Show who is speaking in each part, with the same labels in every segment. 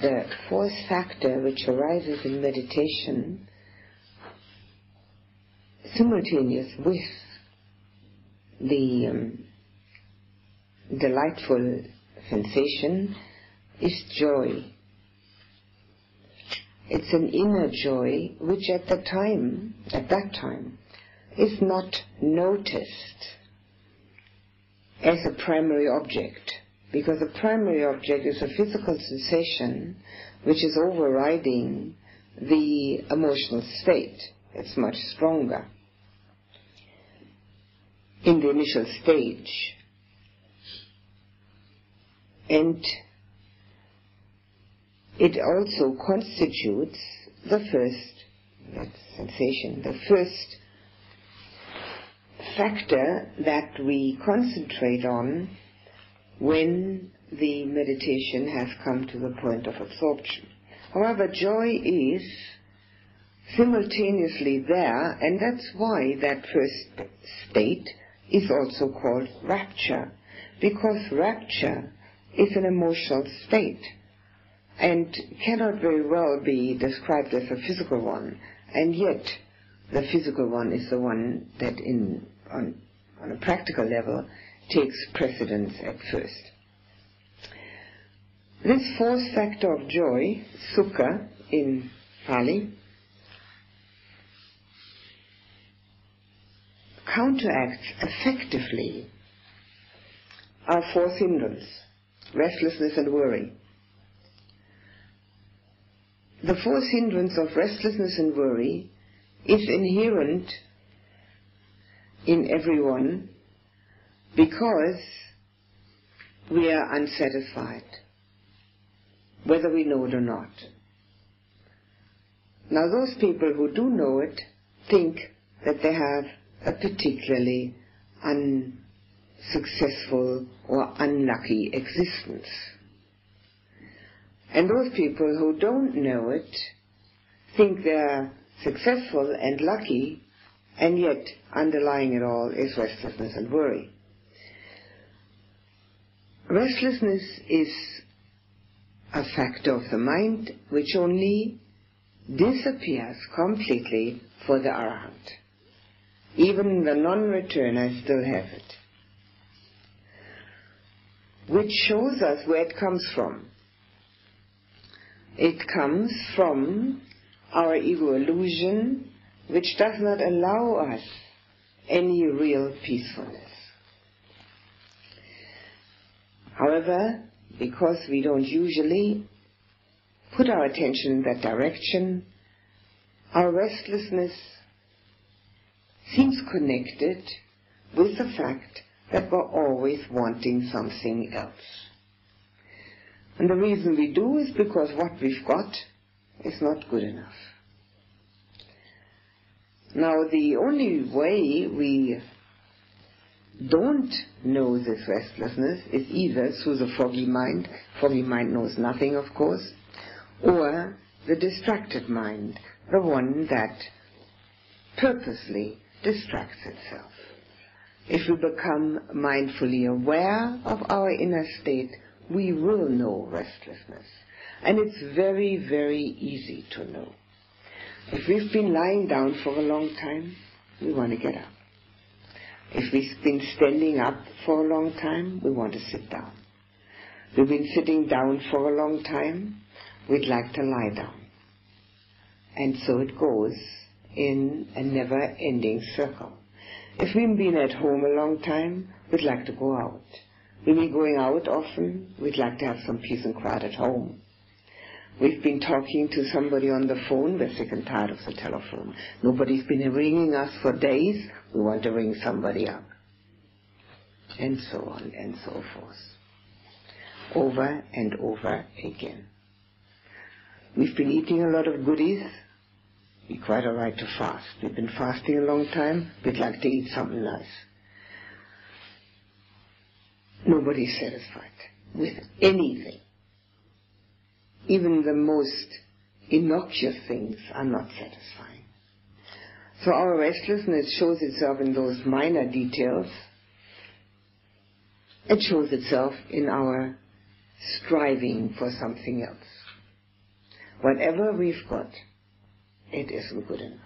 Speaker 1: the fourth factor which arises in meditation simultaneous with the um, delightful sensation is joy. It's an inner joy which at the time, at that time, is not noticed as a primary object because the primary object is a physical sensation which is overriding the emotional state. It's much stronger in the initial stage. And it also constitutes the first sensation, the first factor that we concentrate on when the meditation has come to the point of absorption. However, joy is simultaneously there, and that's why that first state is also called rapture, because rapture is an emotional state and cannot very well be described as a physical one, and yet the physical one is the one that in on, on a practical level takes precedence at first. This fourth factor of joy, sukha in Pali, counteracts effectively our fourth hindrance, restlessness and worry. The fourth hindrance of restlessness and worry is inherent in everyone because we are unsatisfied, whether we know it or not. Now those people who do know it think that they have a particularly unsuccessful or unlucky existence. And those people who don't know it think they're successful and lucky, and yet underlying it all is restlessness and worry. Restlessness is a factor of the mind which only disappears completely for the arahant. Even the non-returner still has it. Which shows us where it comes from. It comes from our ego illusion, which does not allow us any real peacefulness. However, because we don't usually put our attention in that direction, our restlessness seems connected with the fact that we're always wanting something else. And the reason we do is because what we've got is not good enough. Now, the only way we don't know this restlessness is either through the foggy mind, foggy mind knows nothing, of course, or the distracted mind, the one that purposely distracts itself. If we become mindfully aware of our inner state, we will know restlessness. And it's very, very easy to know. If we've been lying down for a long time, we want to get up. If we've been standing up for a long time, we want to sit down. We've been sitting down for a long time, we'd like to lie down. And so it goes in a never-ending circle. If we've been at home a long time, we'd like to go out. We've been going out often, we'd like to have some peace and quiet at home. We've been talking to somebody on the phone, we're sick and tired of the telephone. Nobody's been ringing us for days, we want to ring somebody up. And so on and so forth. Over and over again. We've been eating a lot of goodies, be quite all right to fast. We've been fasting a long time. We'd like to eat something nice. Nobody's satisfied with anything. Even the most innocuous things are not satisfying. So our restlessness shows itself in those minor details. It shows itself in our striving for something else. whatever we've got, it isn't good enough.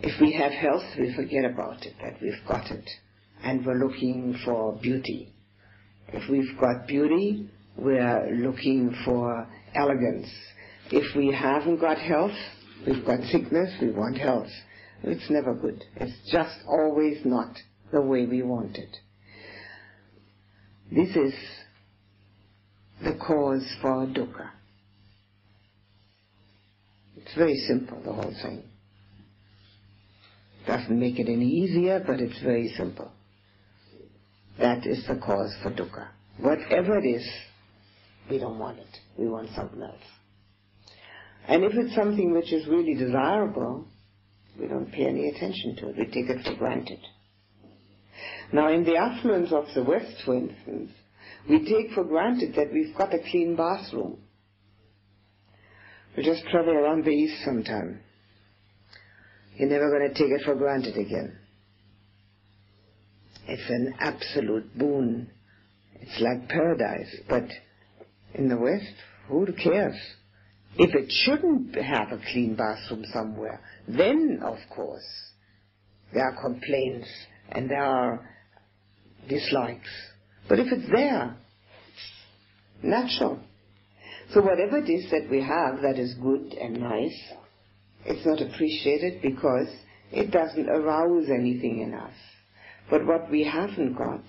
Speaker 1: If we have health, we forget about it, that we've got it, and we're looking for beauty. If we've got beauty, we're looking for elegance. If we haven't got health, we've got sickness, we want health. It's never good. It's just always not the way we want it. This is the cause for dukkha. It's very simple, the whole thing. Doesn't make it any easier, but it's very simple. That is the cause for dukkha. Whatever it is, we don't want it. We want something else. And if it's something which is really desirable, we don't pay any attention to it. We take it for granted. Now, in the affluence of the West, for instance, we take for granted that we've got a clean bathroom. We just travel around the East sometime. You're never going to take it for granted again. It's an absolute boon. It's like paradise. But in the West, who cares? If it shouldn't have a clean bathroom somewhere, then of course there are complaints and there are dislikes. But if it's there, natural. So whatever it is that we have that is good and nice, it's not appreciated because it doesn't arouse anything in us. But what we haven't got,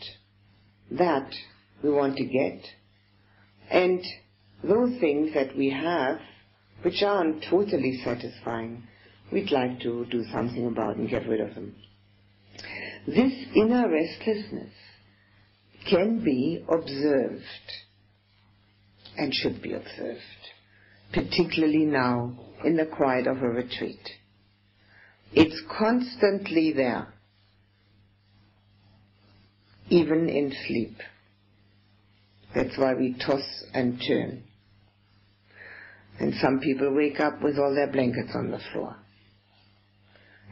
Speaker 1: that we want to get. And those things that we have, which aren't totally satisfying, we'd like to do something about and get rid of them. This inner restlessness can be observed and should be observed, particularly now in the quiet of a retreat. It's constantly there, even in sleep. That's why we toss and turn. And some people wake up with all their blankets on the floor.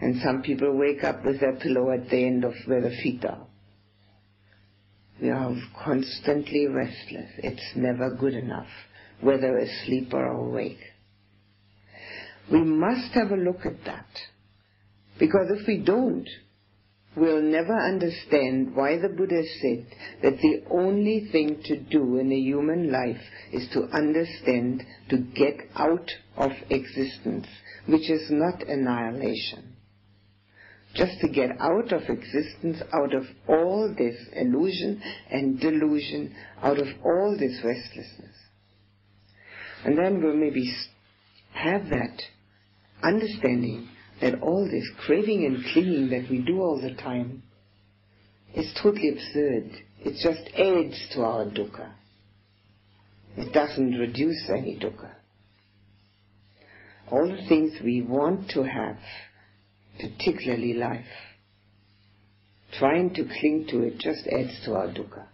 Speaker 1: And some people wake up with their pillow at the end of where the feet are. We are constantly restless. It's never good enough, whether asleep or awake. We must have a look at that. Because if we don't, we'll never understand why the Buddha said that the only thing to do in a human life is to understand to get out of existence, which is not annihilation. Just to get out of existence, out of all this illusion and delusion, out of all this restlessness. And then we'll maybe have that understanding that all this craving and clinging that we do all the time is totally absurd. It just adds to our dukkha. It doesn't reduce any dukkha. All the things we want to have, particularly life, trying to cling to it just adds to our dukkha.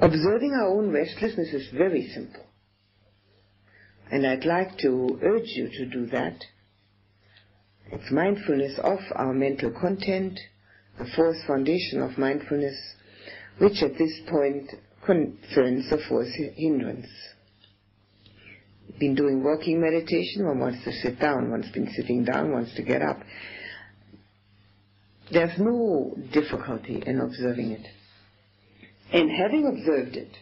Speaker 1: Observing our own restlessness is very simple. And I'd like to urge you to do that. It's mindfulness of our mental content, the fourth foundation of mindfulness, which at this point concerns the fourth hindrance. Been doing walking meditation, one wants to sit down, one's been sitting down, wants to get up. There's no difficulty in observing it. And having observed it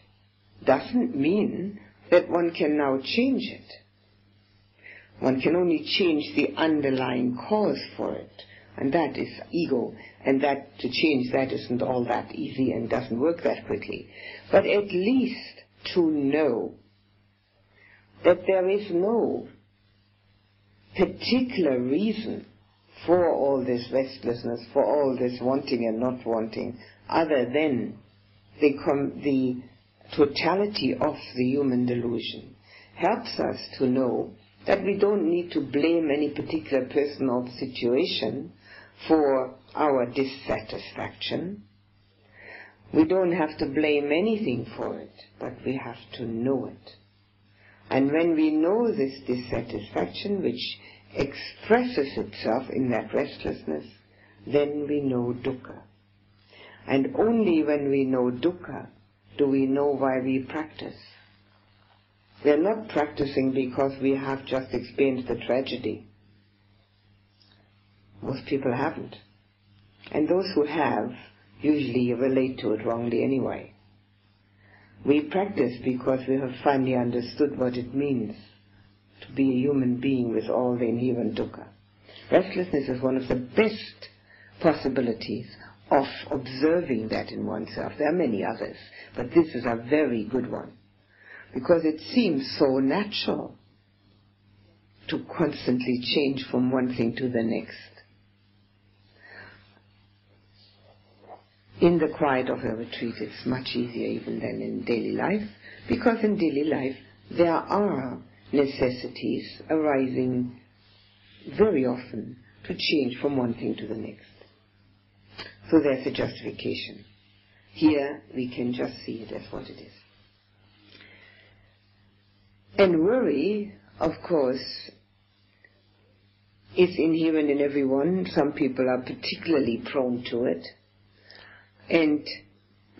Speaker 1: doesn't mean that one can now change it. One can only change the underlying cause for it, and that is ego, and that to change that isn't all that easy and doesn't work that quickly. But at least to know that there is no particular reason for all this restlessness, for all this wanting and not wanting, other than the, the totality of the human delusion helps us to know that we don't need to blame any particular person or situation for our dissatisfaction. We don't have to blame anything for it, but we have to know it. And when we know this dissatisfaction, which expresses itself in that restlessness, then we know dukkha. And only when we know dukkha do we know why we practice. We are not practicing because we have just experienced the tragedy. Most people haven't. And those who have usually relate to it wrongly anyway. We practice because we have finally understood what it means to be a human being with all the inherent dukkha. Restlessness is one of the best possibilities of observing that in oneself. There are many others, but this is a very good one because it seems so natural to constantly change from one thing to the next. In the quiet of a retreat, it's much easier even than in daily life, because in daily life there are necessities arising very often to change from one thing to the next. So there's a justification. Here we can just see it as what it is. And worry, of course, is inherent in everyone. Some people are particularly prone to it and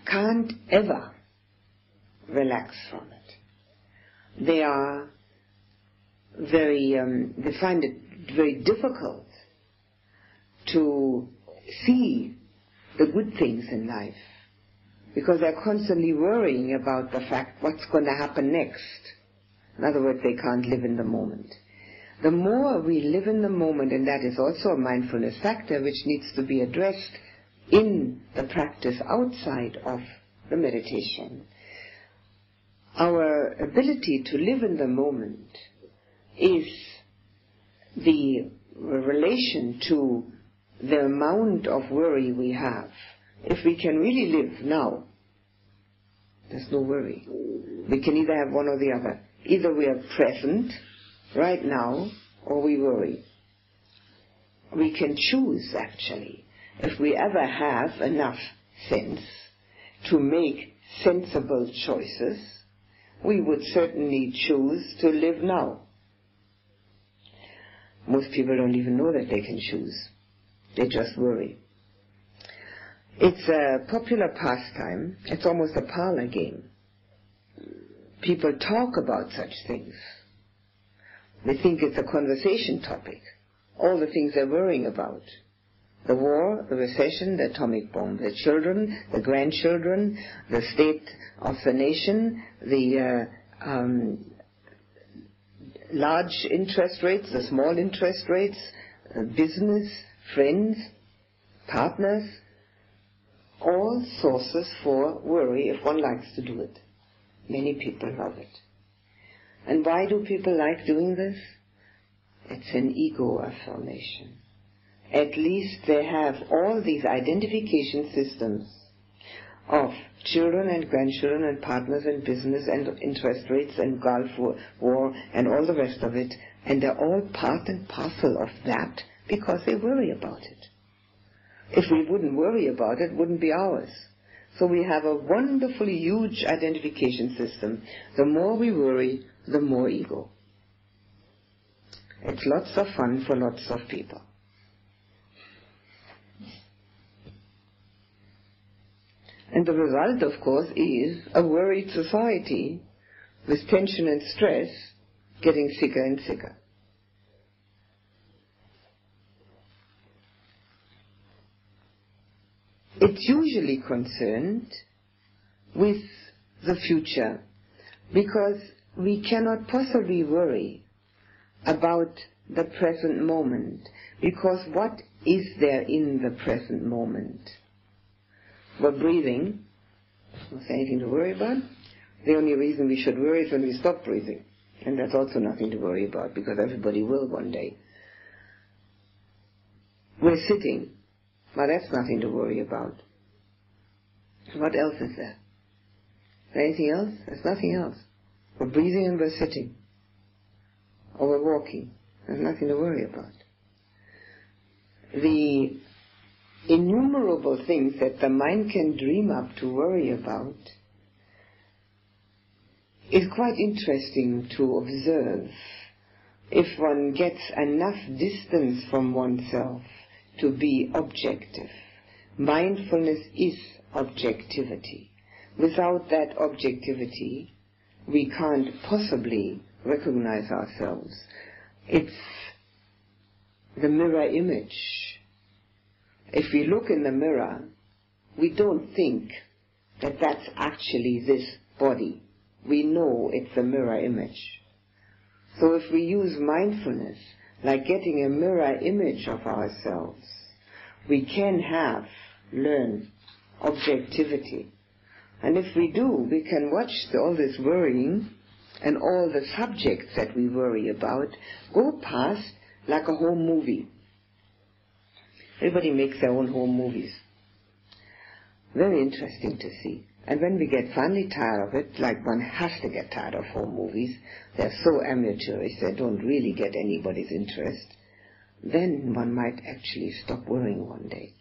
Speaker 1: can't ever relax from it. They are very, um, they find it very difficult to see the good things in life because they're constantly worrying about the fact what's going to happen next. In other words, they can't live in the moment. The more we live in the moment, and that is also a mindfulness factor which needs to be addressed in the practice outside of the meditation, our ability to live in the moment is the relation to the amount of worry we have. If we can really live now, there's no worry. We can either have one or the other. Either we are present right now or we worry. We can choose actually. If we ever have enough sense to make sensible choices, we would certainly choose to live now. Most people don't even know that they can choose. They just worry. It's a popular pastime. It's almost a parlor game. People talk about such things. They think it's a conversation topic. All the things they're worrying about. The war, the recession, the atomic bomb, the children, the grandchildren, the state of the nation, the uh, um, large interest rates, the small interest rates, uh, business, friends, partners, all sources for worry if one likes to do it. Many people love it. And why do people like doing this? It's an ego affirmation. At least they have all these identification systems of children and grandchildren and partners and business and interest rates and Gulf War and all the rest of it, and they're all part and parcel of that because they worry about it. If we wouldn't worry about it, it wouldn't be ours. So we have a wonderfully huge identification system. The more we worry, the more ego. It's lots of fun for lots of people. And the result, of course, is a worried society with tension and stress getting sicker and sicker. It's usually concerned with the future because we cannot possibly worry about the present moment because what is there in the present moment? We're breathing. Is anything to worry about? The only reason we should worry is when we stop breathing. And that's also nothing to worry about because everybody will one day. We're sitting. Well, that's nothing to worry about. What else is there? Is there anything else? There's nothing else. We're breathing and we're sitting. Or we're walking. There's nothing to worry about. The innumerable things that the mind can dream up to worry about is quite interesting to observe if one gets enough distance from oneself to be objective. Mindfulness is objectivity. Without that objectivity, we can't possibly recognize ourselves. It's the mirror image. If we look in the mirror, we don't think that that's actually this body. We know it's a mirror image. So if we use mindfulness, like getting a mirror image of ourselves, we can have, learn objectivity. And if we do, we can watch all this worrying and all the subjects that we worry about go past like a home movie. Everybody makes their own home movies. Very interesting to see. And when we get finally tired of it, like one has to get tired of home movies, they're so amateurish, they don't really get anybody's interest, then one might actually stop worrying one day.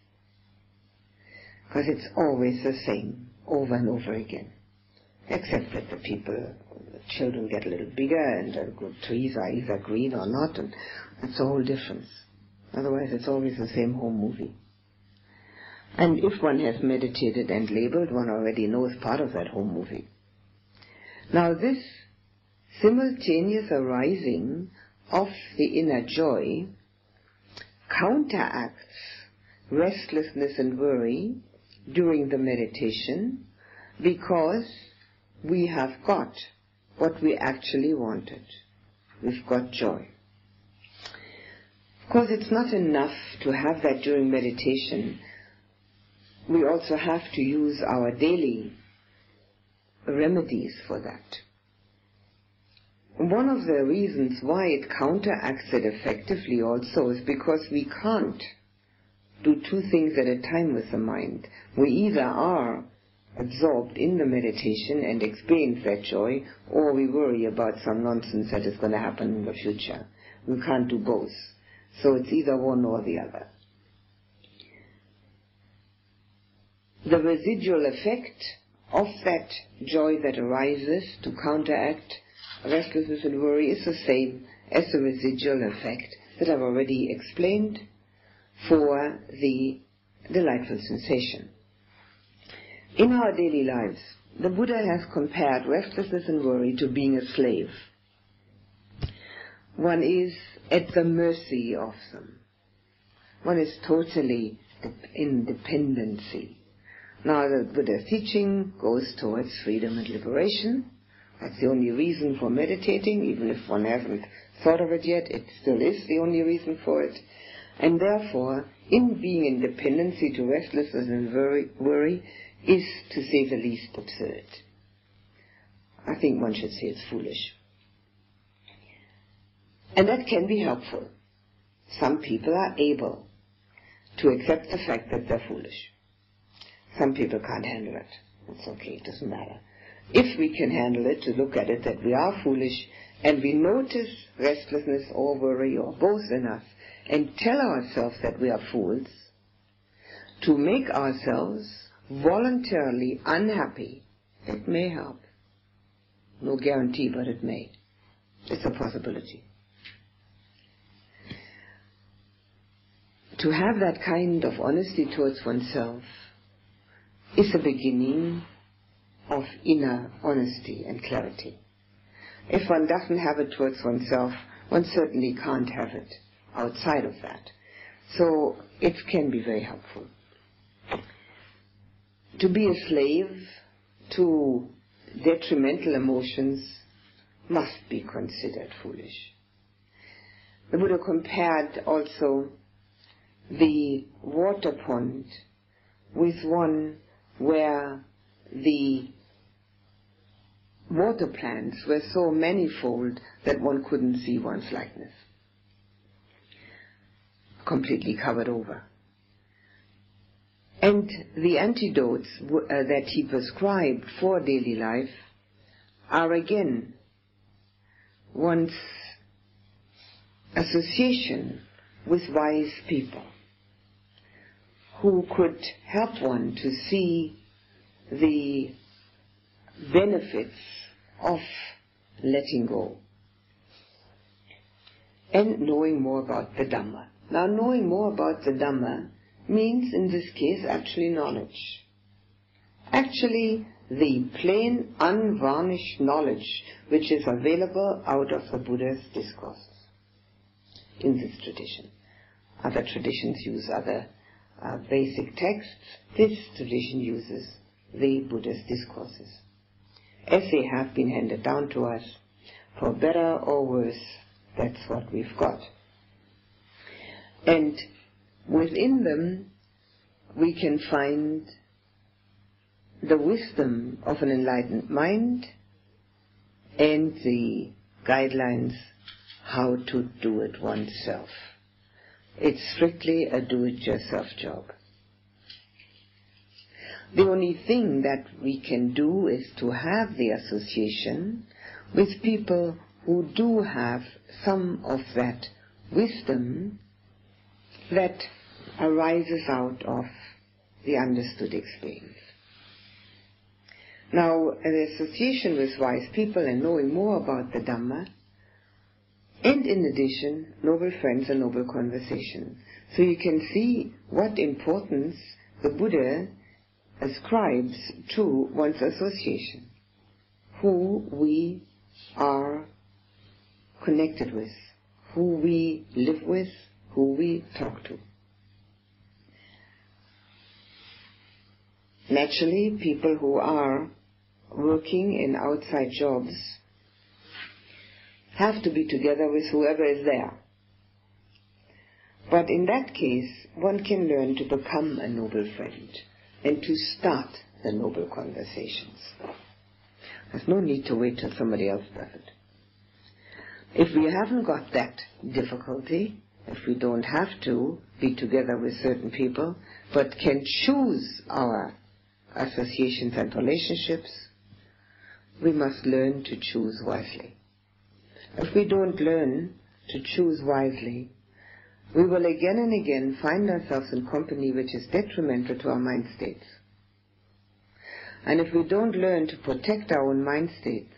Speaker 1: Because it's always the same, over and over again. Except that the people, the children get a little bigger and the trees are either green or not, and that's a whole difference. Otherwise it's always the same home movie. And if one has meditated and labeled, one already knows part of that home movie. Now this simultaneous arising of the inner joy counteracts restlessness and worry during the meditation because we have got what we actually wanted. We've got joy. Of course, it's not enough to have that during meditation. We also have to use our daily remedies for that. One of the reasons why it counteracts it effectively also is because we can't do two things at a time with the mind. We either are absorbed in the meditation and experience that joy, or we worry about some nonsense that is going to happen in the future. We can't do both. So it's either one or the other. The residual effect of that joy that arises to counteract restlessness and worry is the same as the residual effect that I've already explained for the delightful sensation. In our daily lives, the Buddha has compared restlessness and worry to being a slave. One is at the mercy of them. One is totally in dependency. Now the Buddha's teaching goes towards freedom and liberation. That's the only reason for meditating, even if one hasn't thought of it yet, it still is the only reason for it. And therefore, in being in dependency to restlessness and worry, worry is, to say the least, absurd. I think one should say it's foolish. And that can be helpful. Some people are able to accept the fact that they're foolish. Some people can't handle it. It's okay, it doesn't matter. If we can handle it, to look at it that we are foolish, and we notice restlessness or worry or both in us, and tell ourselves that we are fools, to make ourselves voluntarily unhappy, it may help. No guarantee, but it may. It's a possibility. To have that kind of honesty towards oneself is a beginning of inner honesty and clarity. If one doesn't have it towards oneself, one certainly can't have it outside of that. So it can be very helpful. To be a slave to detrimental emotions must be considered foolish. The Buddha compared also the water pond with one where the water plants were so manifold that one couldn't see one's likeness. Completely covered over. And the antidotes uh, that he prescribed for daily life are again one's association with wise people who could help one to see the benefits of letting go and knowing more about the Dhamma. Now, knowing more about the Dhamma means, in this case, actually knowledge. Actually the plain, unvarnished knowledge which is available out of the Buddha's discourses in this tradition. Other traditions use other uh, basic texts. This tradition uses the Buddha's discourses. As they have been handed down to us, for better or worse, that's what we've got. And within them, we can find the wisdom of an enlightened mind and the guidelines how to do it oneself. It's strictly a do-it-yourself job. The only thing that we can do is to have the association with people who do have some of that wisdom that arises out of the understood experience. Now, an association with wise people and knowing more about the Dhamma, and in addition, noble friends and noble conversation. So you can see what importance the Buddha ascribes to one's association, who we are connected with, who we live with, who we talk to. Naturally, people who are working in outside jobs have to be together with whoever is there. But in that case, one can learn to become a noble friend and to start the noble conversations. There's no need to wait till somebody else does it. If we haven't got that difficulty, if we don't have to be together with certain people, but can choose our associations and relationships, we must learn to choose wisely. If we don't learn to choose wisely, we will again and again find ourselves in company which is detrimental to our mind states. And if we don't learn to protect our own mind states,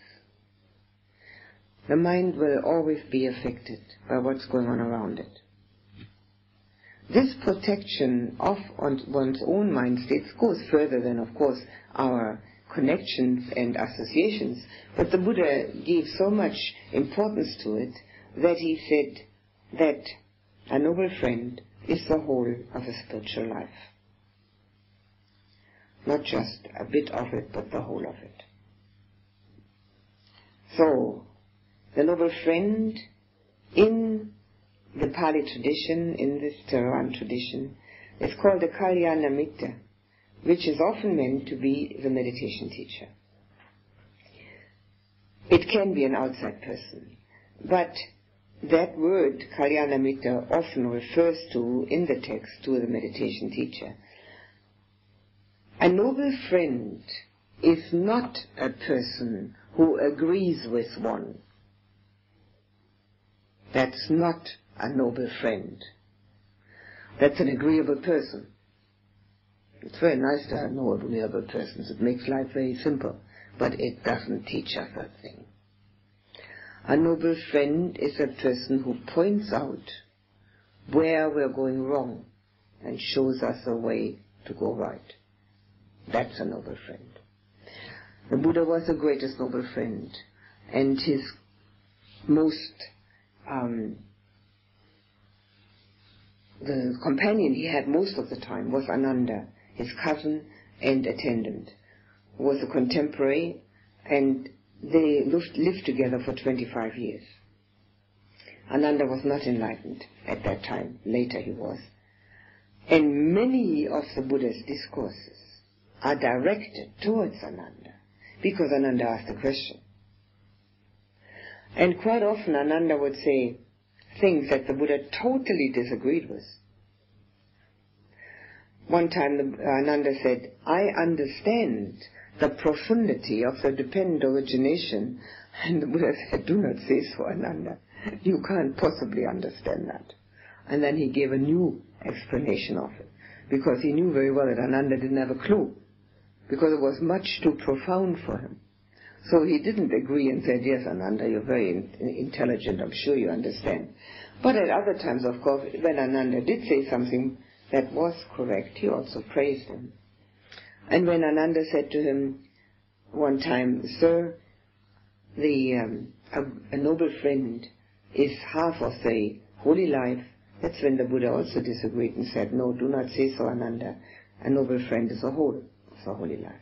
Speaker 1: the mind will always be affected by what's going on around it. This protection of one's own mind states goes further than, of course, our connections and associations, but the Buddha gave so much importance to it that he said that a noble friend is the whole of a spiritual life. Not just a bit of it, but the whole of it. So, the noble friend in the Pali tradition, in this Theravada tradition, is called the Kalyana Mitta, which is often meant to be the meditation teacher. It can be an outside person, but that word, Kalyana Mitta, often refers to, in the text, to the meditation teacher. A noble friend is not a person who agrees with one. That's not a noble friend. That's an agreeable person. It's very nice to have no agreeable persons. It makes life very simple, but it doesn't teach us a thing. A noble friend is a person who points out where we're going wrong and shows us a way to go right. That's a noble friend. The Buddha was the greatest noble friend, and his most um, the companion he had most of the time was Ananda, his cousin and attendant, was a contemporary, and they lived, lived together for 25 years. Ananda was not enlightened at that time. Later he was. And many of the Buddha's discourses are directed towards Ananda because Ananda asked the question. And quite often Ananda would say, things that the Buddha totally disagreed with. One time the, uh, Ananda said, I understand the profundity of the dependent origination. And the Buddha said, do not say so, Ananda. You can't possibly understand that. And then he gave a new explanation of it. Because he knew very well that Ananda didn't have a clue. Because it was much too profound for him. So he didn't agree and said, yes, Ananda, you're very in- intelligent, I'm sure you understand. But at other times, of course, when Ananda did say something that was correct, he also praised him. And when Ananda said to him, one time, Sir, the um, a, a, noble friend is half of the holy life. That's when the Buddha also disagreed and said, no, do not say so, Ananda. A noble friend is a whole of the holy life.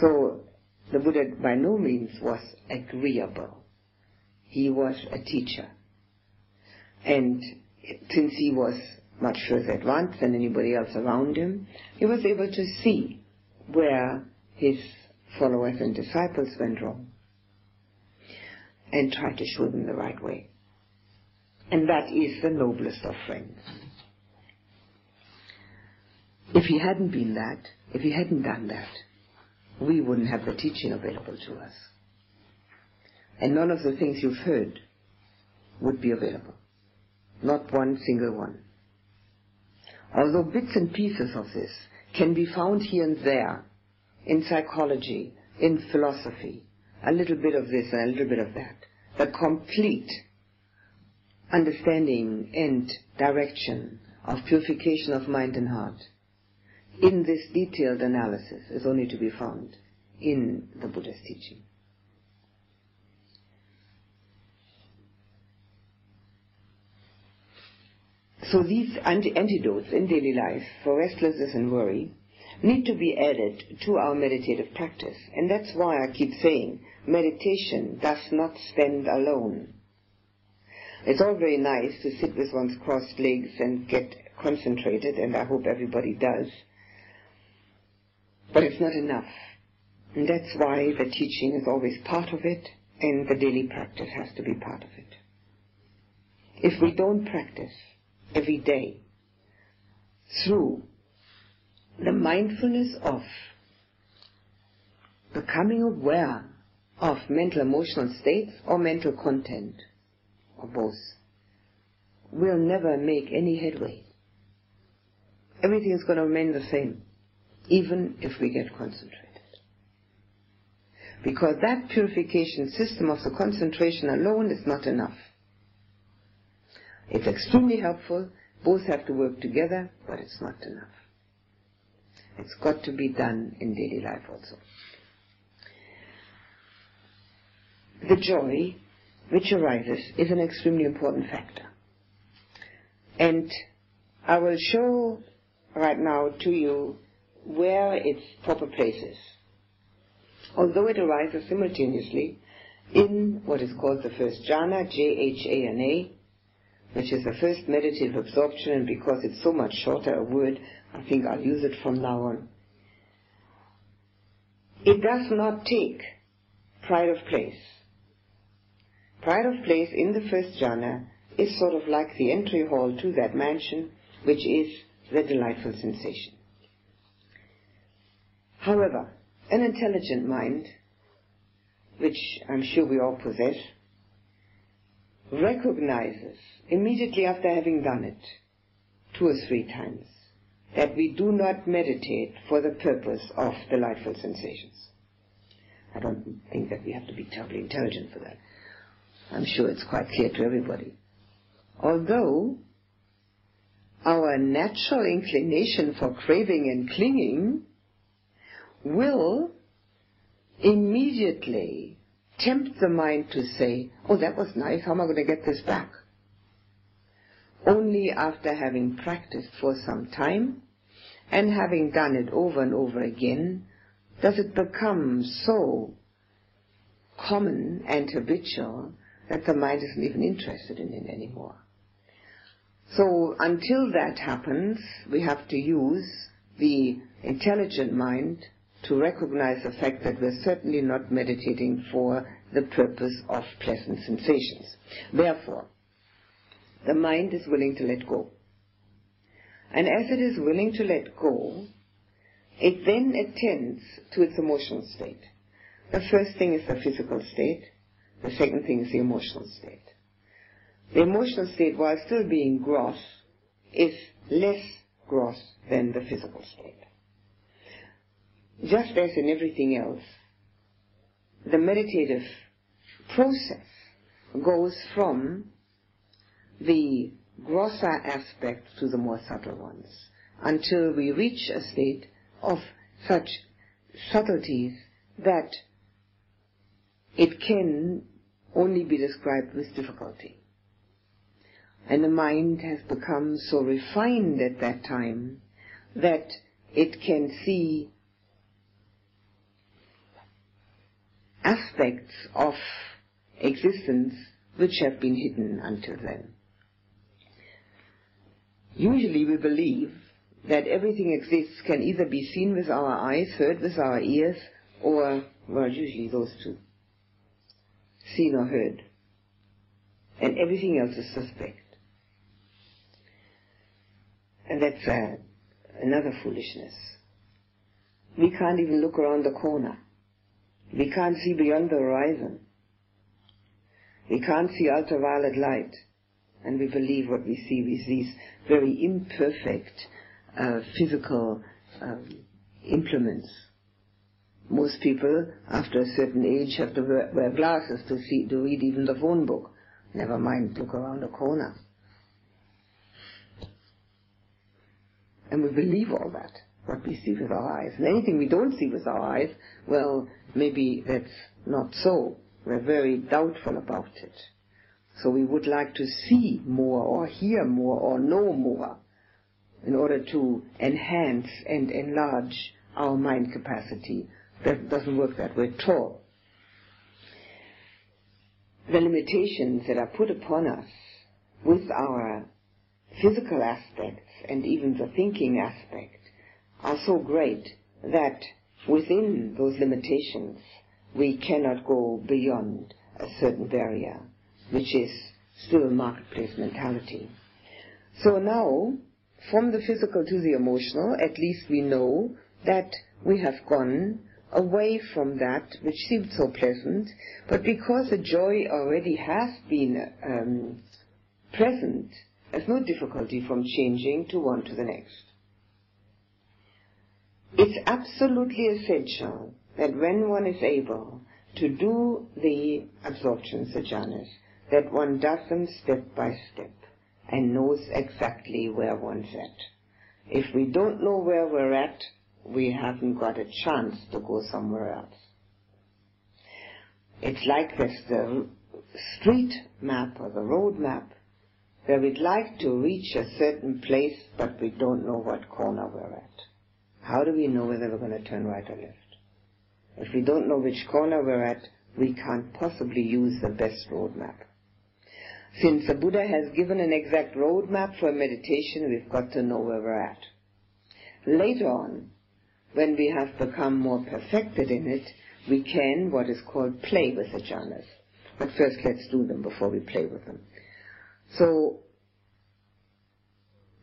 Speaker 1: So the Buddha by no means was agreeable. He was a teacher. And since he was much further advanced than anybody else around him, he was able to see where his followers and disciples went wrong and try to show them the right way. And that is the noblest of friends. If he hadn't been that, if he hadn't done that, we wouldn't have the teaching available to us. And none of the things you've heard would be available. Not one single one. Although bits and pieces of this can be found here and there in psychology, in philosophy, a little bit of this and a little bit of that, the complete understanding and direction of purification of mind and heart in this detailed analysis is only to be found in the Buddha's teaching. So these antidotes in daily life for restlessness and worry need to be added to our meditative practice. And that's why I keep saying meditation does not stand alone. It's all very nice to sit with one's crossed legs and get concentrated, and I hope everybody does. But it's not enough. And that's why the teaching is always part of it, and the daily practice has to be part of it. If we don't practice every day through the mindfulness of becoming aware of mental emotional states or mental content, or both, we'll never make any headway. Everything is going to remain the same even if we get concentrated. Because that purification system of the concentration alone is not enough. It's extremely helpful, both have to work together, but it's not enough. It's got to be done in daily life also. The joy which arises is an extremely important factor. And I will show right now to you where its proper place is. Although it arises simultaneously in what is called the first jhana, J-H-A-N-A, which is the first meditative absorption, and because it's so much shorter a word, I think I'll use it from now on. It does not take pride of place. Pride of place in the first jhana is sort of like the entry hall to that mansion, which is the delightful sensation. However, an intelligent mind, which I'm sure we all possess, recognizes immediately after having done it two or three times that we do not meditate for the purpose of delightful sensations. I don't think that we have to be terribly intelligent for that. I'm sure it's quite clear to everybody. Although our natural inclination for craving and clinging will immediately tempt the mind to say, oh, that was nice, how am I going to get this back? Only after having practiced for some time and having done it over and over again does it become so common and habitual that the mind isn't even interested in it anymore. So until that happens, we have to use the intelligent mind to recognize the fact that we're certainly not meditating for the purpose of pleasant sensations. Therefore, the mind is willing to let go. And as it is willing to let go, it then attends to its emotional state. The first thing is the physical state. The second thing is the emotional state. The emotional state, while still being gross, is less gross than the physical state just as in everything else, the meditative process goes from the grosser aspects to the more subtle ones until we reach a state of such subtleties that it can only be described with difficulty. And the mind has become so refined at that time that it can see aspects of existence which have been hidden until then. Usually we believe that everything exists can either be seen with our eyes, heard with our ears, or, well, usually those two. Seen or heard. And everything else is suspect. And that's uh, another foolishness. We can't even look around the corner. We can't see beyond the horizon. We can't see ultraviolet light. And we believe what we see with these very imperfect uh, physical um, implements. Most people, after a certain age, have to wear, wear glasses to see to read even the phone book. Never mind look around the corner. And we believe all that, what we see with our eyes. And anything we don't see with our eyes, well, maybe that's not so. We're very doubtful about it. So we would like to see more or hear more or know more in order to enhance and enlarge our mind capacity. That doesn't work that way at all. The limitations that are put upon us with our physical aspects and even the thinking aspect are so great that within those limitations we cannot go beyond a certain barrier, which is still a marketplace mentality. So now, from the physical to the emotional, at least we know that we have gone away from that which seemed so pleasant, but because the joy already has been um, present, there's no difficulty from changing to one to the next. It's absolutely essential that when one is able to do the absorptions, the jhanas, that one does them step by step and knows exactly where one's at. If we don't know where we're at, we haven't got a chance to go somewhere else. It's like this, the street map or the road map, where we'd like to reach a certain place, but we don't know what corner we're at. How do we know whether we're going to turn right or left? If we don't know which corner we're at, we can't possibly use the best roadmap. Since the Buddha has given an exact roadmap for meditation, we've got to know where we're at. Later on, when we have become more perfected in it, we can what is called play with the jhanas. But first let's do them before we play with them. So,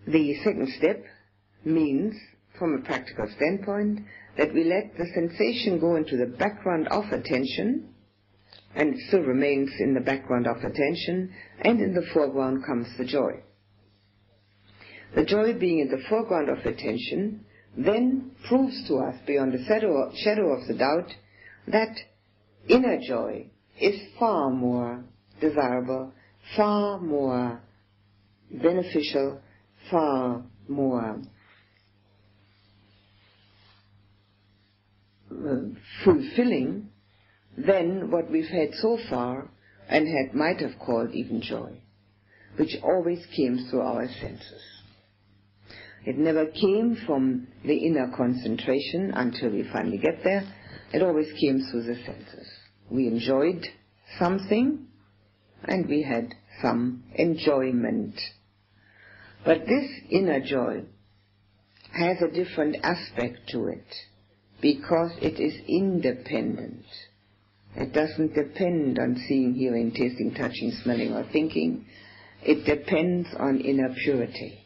Speaker 1: the second step means, from a practical standpoint, that we let the sensation go into the background of attention, and it still remains in the background of attention, and in the foreground comes the joy. The joy being in the foreground of attention then proves to us beyond the shadow, shadow of the doubt that inner joy is far more desirable, far more beneficial, far more Uh, fulfilling than what we've had so far and had might have called even joy, which always came through our senses. It never came from the inner concentration until we finally get there. It always came through the senses. We enjoyed something and we had some enjoyment. But this inner joy has a different aspect to it because it is independent. It doesn't depend on seeing, hearing, tasting, touching, smelling, or thinking. It depends on inner purity.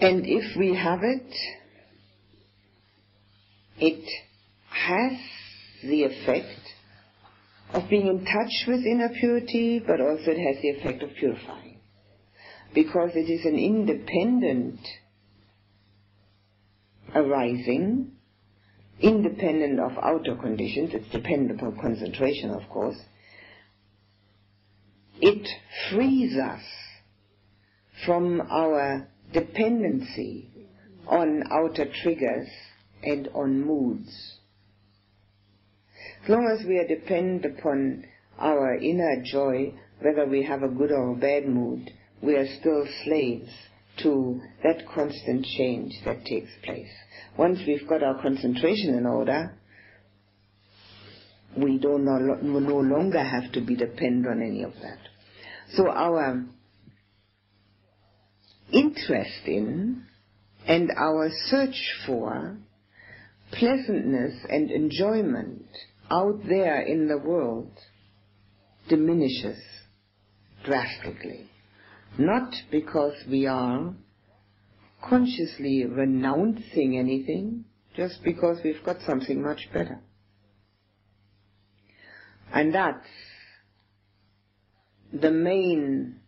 Speaker 1: And if we have it, it has the effect of being in touch with inner purity, but also it has the effect of purifying because it is an independent arising, independent of outer conditions, it's dependent upon concentration, of course, it frees us from our dependency on outer triggers and on moods. As long as we are dependent upon our inner joy, whether we have a good or a bad mood, we are still slaves to that constant change that takes place. Once we've got our concentration in order, we don't no, no longer have to be dependent on any of that. So our interest in and our search for pleasantness and enjoyment out there in the world diminishes drastically. Not because we are consciously renouncing anything, just because we've got something much better. And that's the main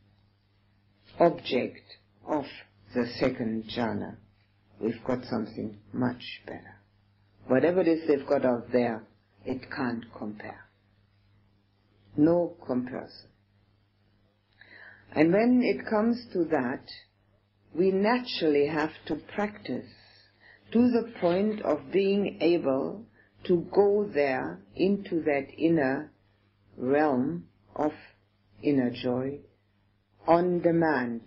Speaker 1: object of the second jhana. We've got something much better. Whatever it is they've got out there, it can't compare. No comparison. And when it comes to that, we naturally have to practice to the point of being able to go there into that inner realm of inner joy on demand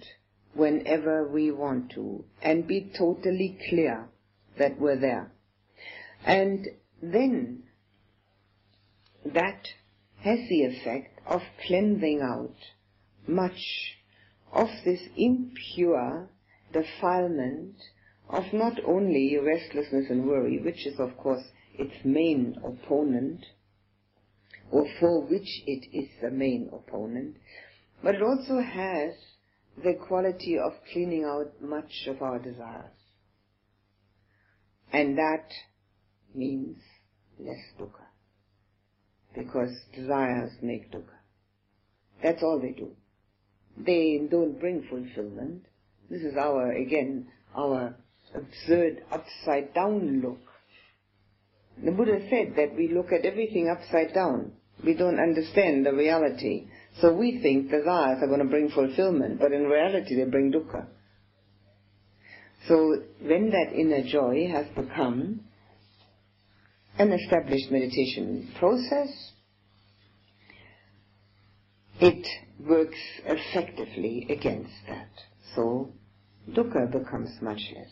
Speaker 1: whenever we want to and be totally clear that we're there. And then that has the effect of cleansing out much of this impure defilement of not only restlessness and worry, which is of course its main opponent, or for which it is the main opponent, but it also has the quality of cleaning out much of our desires. And that means less dukkha. Because desires make dukkha. That's all they do. They don't bring fulfillment. This is our, again, our absurd upside down look. The Buddha said that we look at everything upside down. We don't understand the reality. So we think desires are going to bring fulfillment, but in reality they bring dukkha. So when that inner joy has become an established meditation process, it works effectively against that. So dukkha becomes much less.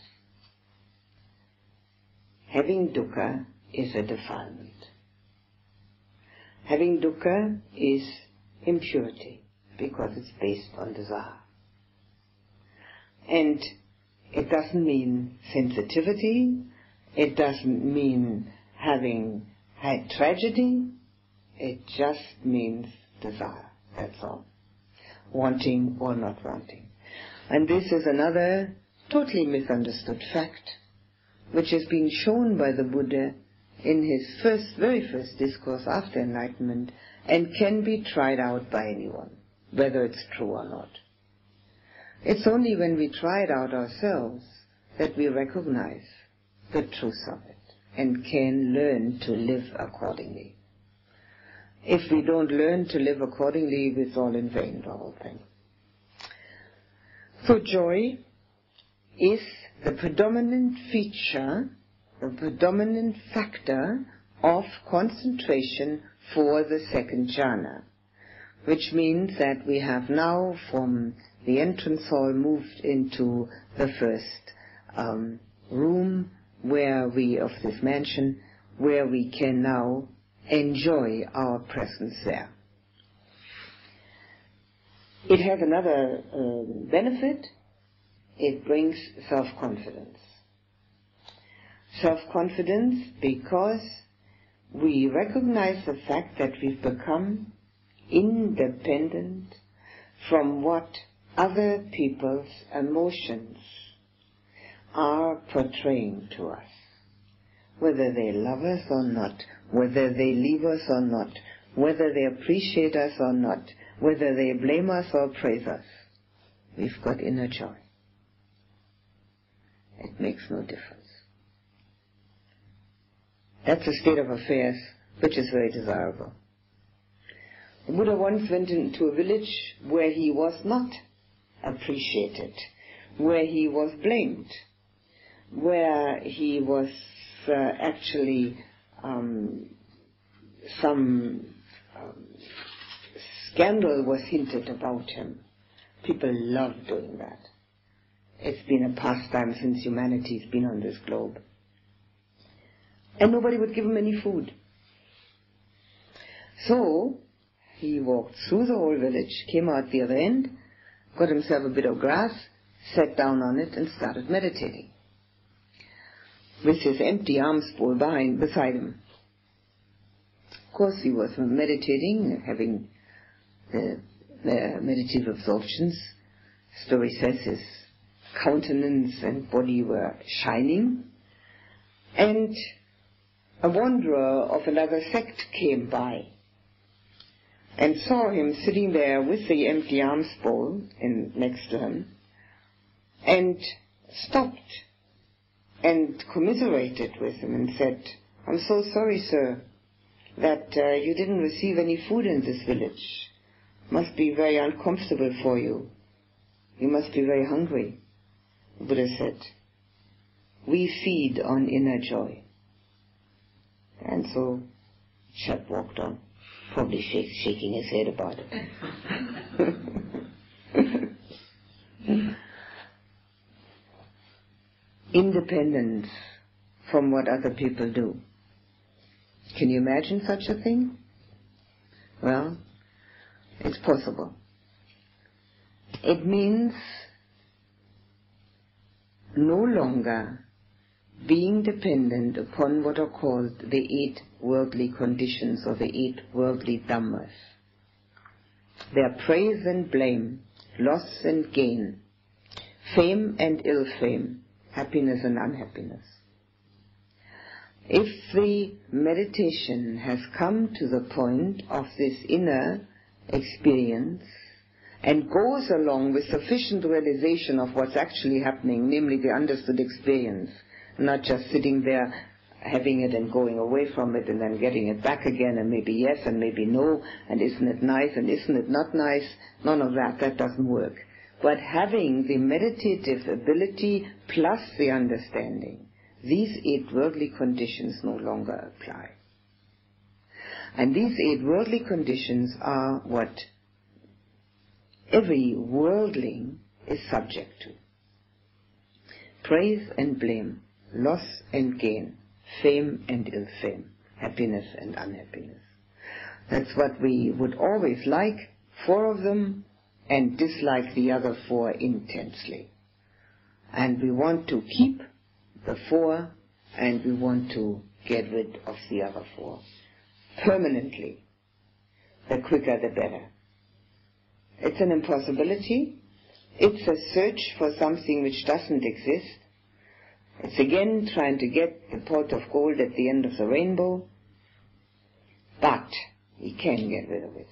Speaker 1: Having dukkha is a defilement. Having dukkha is impurity because it's based on desire. And it doesn't mean sensitivity, it doesn't mean having had tragedy, it just means desire, that's all. Wanting or not wanting. And this is another totally misunderstood fact, which has been shown by the Buddha in his first, very first discourse after enlightenment and can be tried out by anyone, whether it's true or not. It's only when we try it out ourselves that we recognize the truth of it and can learn to live accordingly. If we don't learn to live accordingly, it's all in vain, the whole thing. So joy is the predominant feature, the predominant factor of concentration for the second jhana, which means that we have now from the entrance hall moved into the first um, room where we of this mansion where we can now enjoy our presence there. It has another uh, benefit. It brings self-confidence. Self-confidence because we recognize the fact that we've become independent from what other people's emotions are portraying to us. Whether they love us or not, whether they leave us or not, whether they appreciate us or not, whether they blame us or praise us. We've got inner joy. It makes no difference. That's a state of affairs which is very desirable. The Buddha once went into a village where he was not appreciated, where he was blamed. where he was uh, actually um, some um, scandal was hinted about him. People love doing that. It's been a pastime since humanity's been on this globe. And nobody would give him any food. So, he walked through the whole village, came out the other end, got himself a bit of grass, sat down on it and started meditating. With his empty alms bowl behind, beside him. Of course he was meditating, having the, the meditative absorptions. Story says his countenance and body were shining. And a wanderer of another sect came by and saw him sitting there with the empty alms bowl in, next to him and stopped and commiserated with him and said, I'm so sorry, sir, that uh, you didn't receive any food in this village. Must be very uncomfortable for you. You must be very hungry. Buddha said, we feed on inner joy. And so Shat walked on, probably shaking his head about it. Independence from what other people do. Can you imagine such a thing? Well, it's possible. It means no longer being dependent upon what are called the eight worldly conditions or the eight worldly dhammas. They are praise and blame, loss and gain, fame and ill fame, happiness and unhappiness. If the meditation has come to the point of this inner experience and goes along with sufficient realization of what's actually happening, namely the understood experience, not just sitting there having it and going away from it and then getting it back again and maybe yes and maybe no and isn't it nice and isn't it not nice, none of that, that doesn't work. But having the meditative ability plus the understanding, these eight worldly conditions no longer apply. And these eight worldly conditions are what every worldling is subject to. Praise and blame, loss and gain, fame and ill fame, happiness and unhappiness. That's what we would always like, four of them, and dislike the other four intensely. And we want to keep the four and we want to get rid of the other four permanently. The quicker the better. It's an impossibility. It's a search for something which doesn't exist. It's again trying to get the pot of gold at the end of the rainbow. But we can get rid of it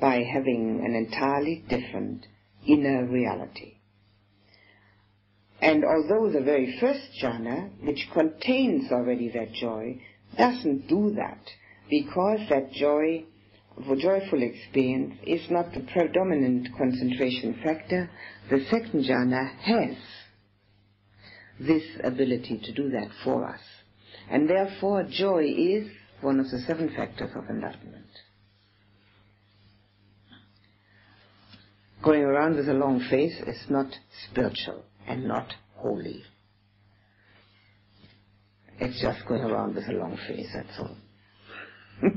Speaker 1: by having an entirely different inner reality. And although the very first jhana, which contains already that joy, doesn't do that, because that joy, joyful experience, is not the predominant concentration factor, the second jhana has this ability to do that for us. And therefore joy is one of the seven factors of enlightenment. Going around with a long face is not spiritual and not holy. It's just going around with a long face, that's all.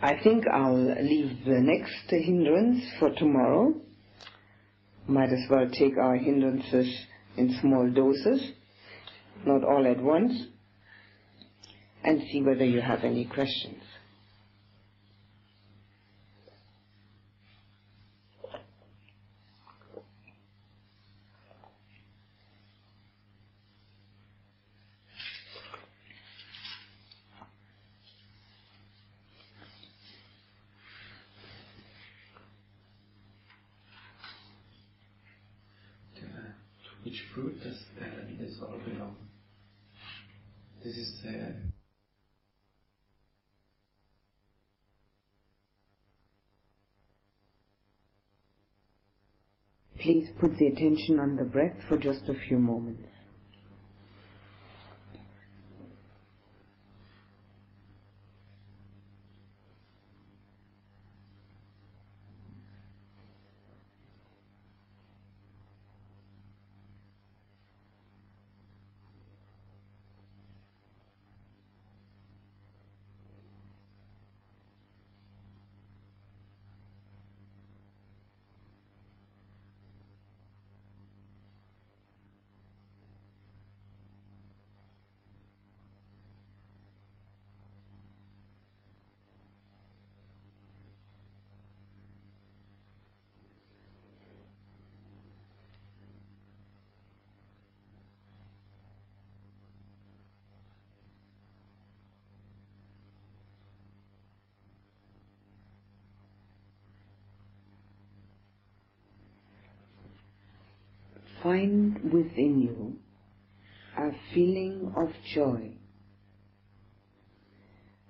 Speaker 1: I think I'll leave the next hindrance for tomorrow. Might as well take our hindrances in small doses, not all at once and see whether you have any questions.
Speaker 2: which fruit does uh, this all belong? This is uh,
Speaker 1: Please put the attention on the breath for just a few moments. Find within you a feeling of joy.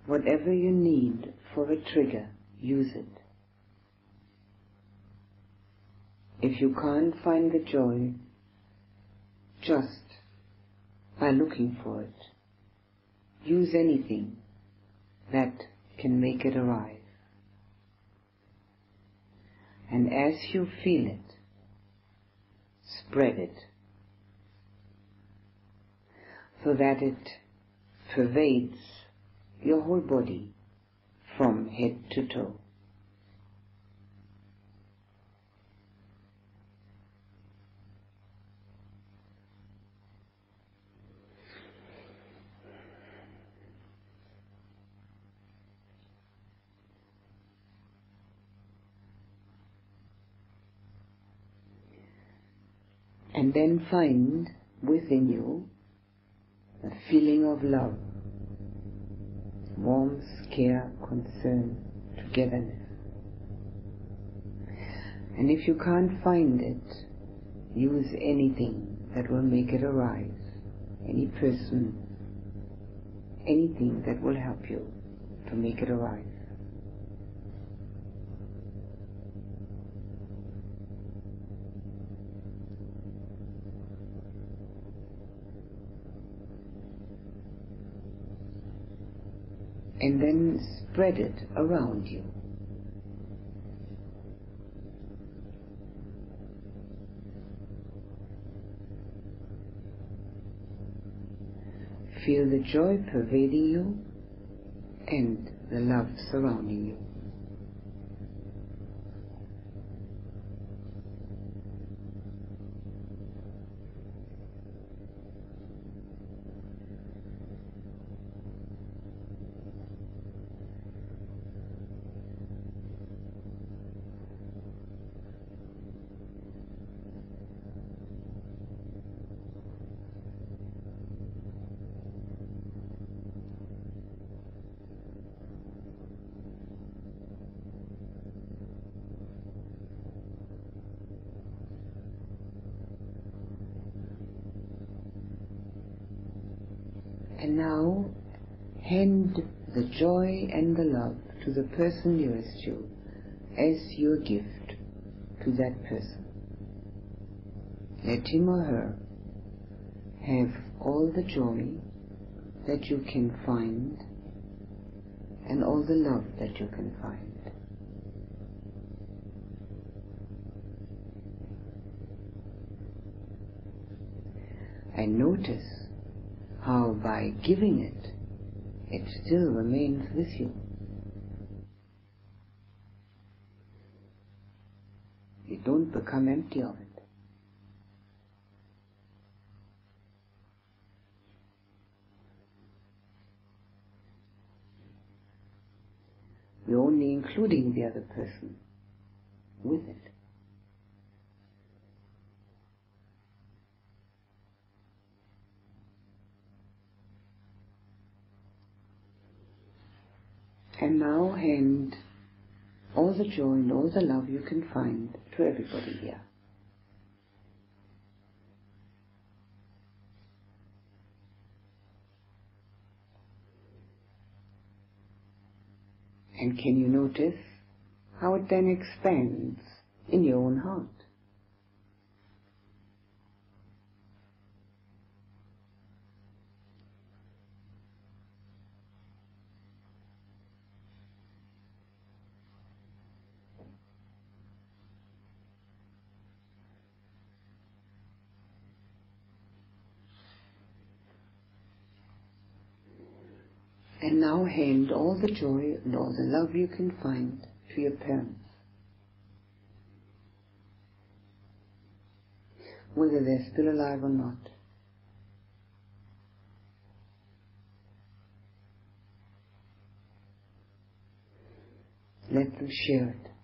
Speaker 1: Whatever you need for a trigger, use it. If you can't find the joy, just by looking for it, use anything that can make it arise. And as you feel it, spread it so that it pervades your whole body from head to toe. And then find within you a feeling of love, warmth, care, concern, togetherness. And if you can't find it, use anything that will make it arise, any person, anything that will help you to make it arise. And then spread it around you. Feel the joy pervading you and the love surrounding you. Now hand the joy and the love to the person nearest you as your gift to that person. Let him or her have all the joy that you can find and all the love that you can find. And notice by giving it, it still remains with you. You don't become empty of it. You're only including the other person with it. And now hand all the joy and all the love you can find to everybody here. And can you notice how it then expands in your own heart? And now hand all the joy and all the love you can find to your parents. Whether they're still alive or not. Let them share it.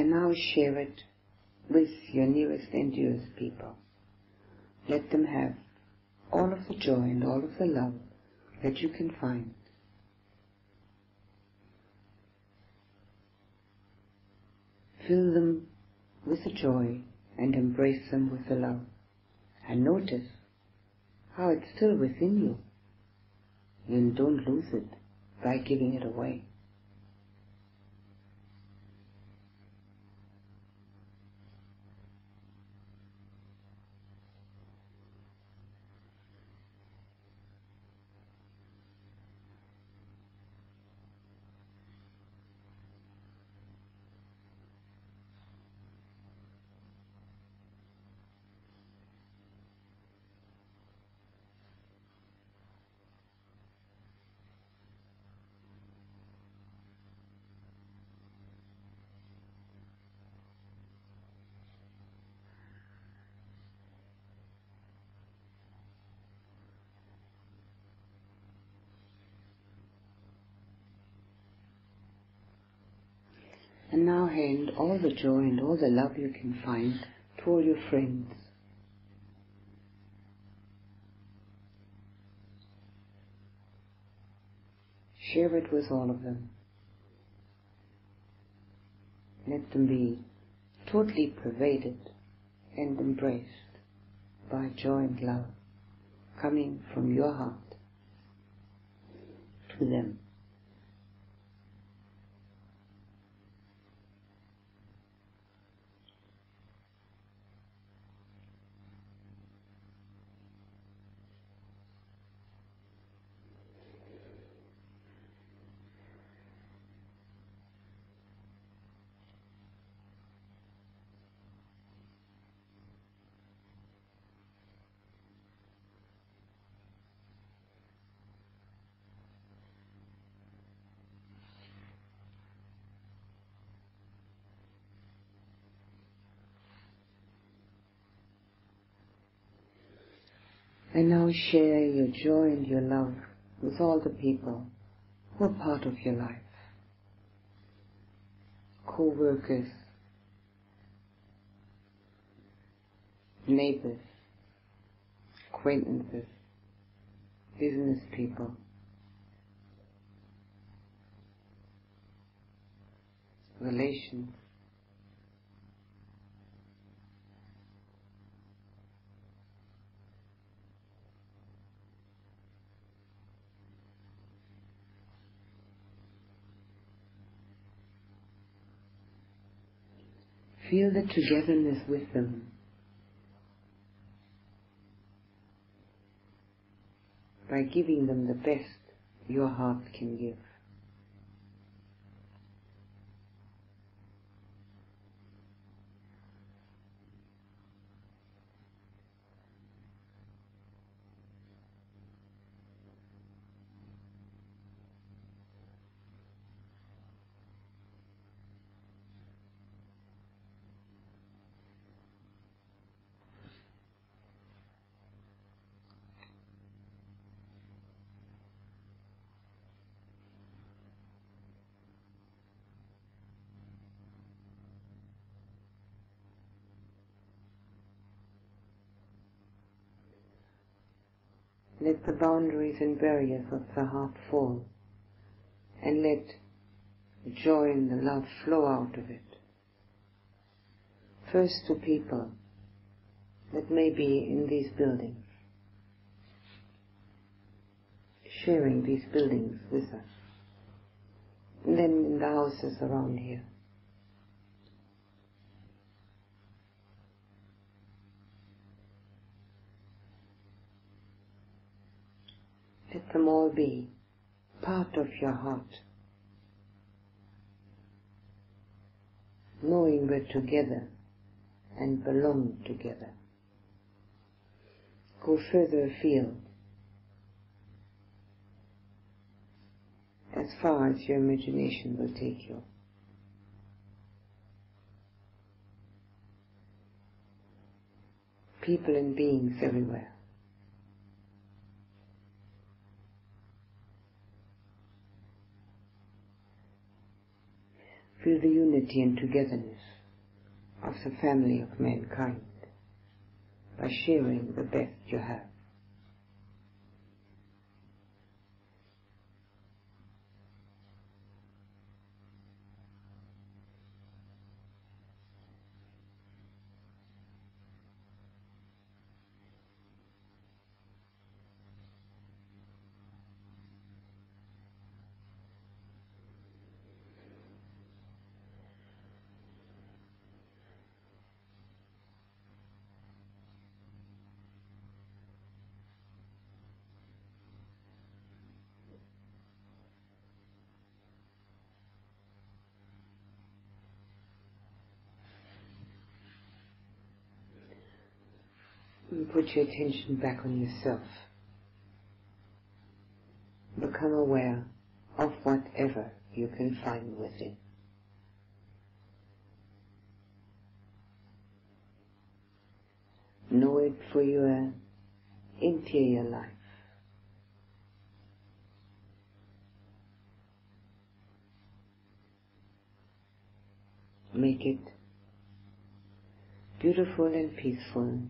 Speaker 1: I now share it with your nearest and dearest people. Let them have all of the joy and all of the love that you can find. Fill them with the joy and embrace them with the love. And notice how it's still within you. And don't lose it by giving it away. And now hand all the joy and all the love you can find to all your friends. Share it with all of them. Let them be totally pervaded and embraced by joy and love coming from your heart to them. And now share your joy and your love with all the people who are part of your life. Co-workers, neighbors, acquaintances, business people, relations, Feel the togetherness with them. By giving them the best your heart can give. Let the boundaries and barriers of the heart fall, and let the joy and the love flow out of it. First to people that may be in these buildings, sharing these buildings with us, and then in the houses around here. Let them all be part of your heart. Knowing we're together and belong together. Go further afield. As far as your imagination will take you. People and beings everywhere. Feel the unity and togetherness of the family of mankind by sharing the best you have. And put your attention back on yourself. Become aware of whatever you can find within. Know it for your interior life. Make it beautiful and peaceful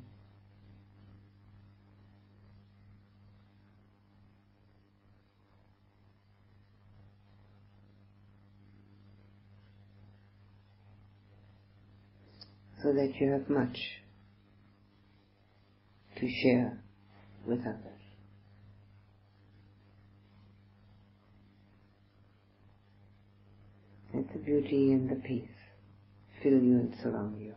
Speaker 1: so that you have much to share with others. Let the beauty and the peace fill you and surround you.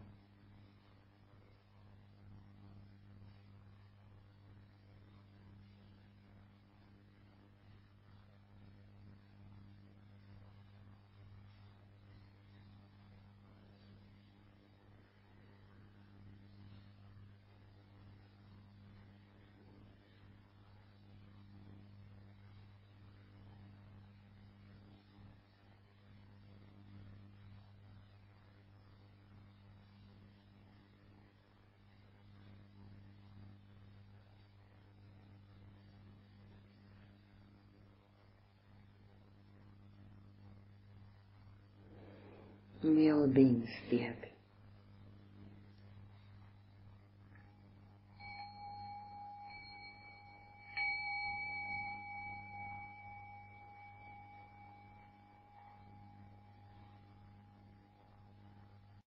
Speaker 1: May all beings be happy.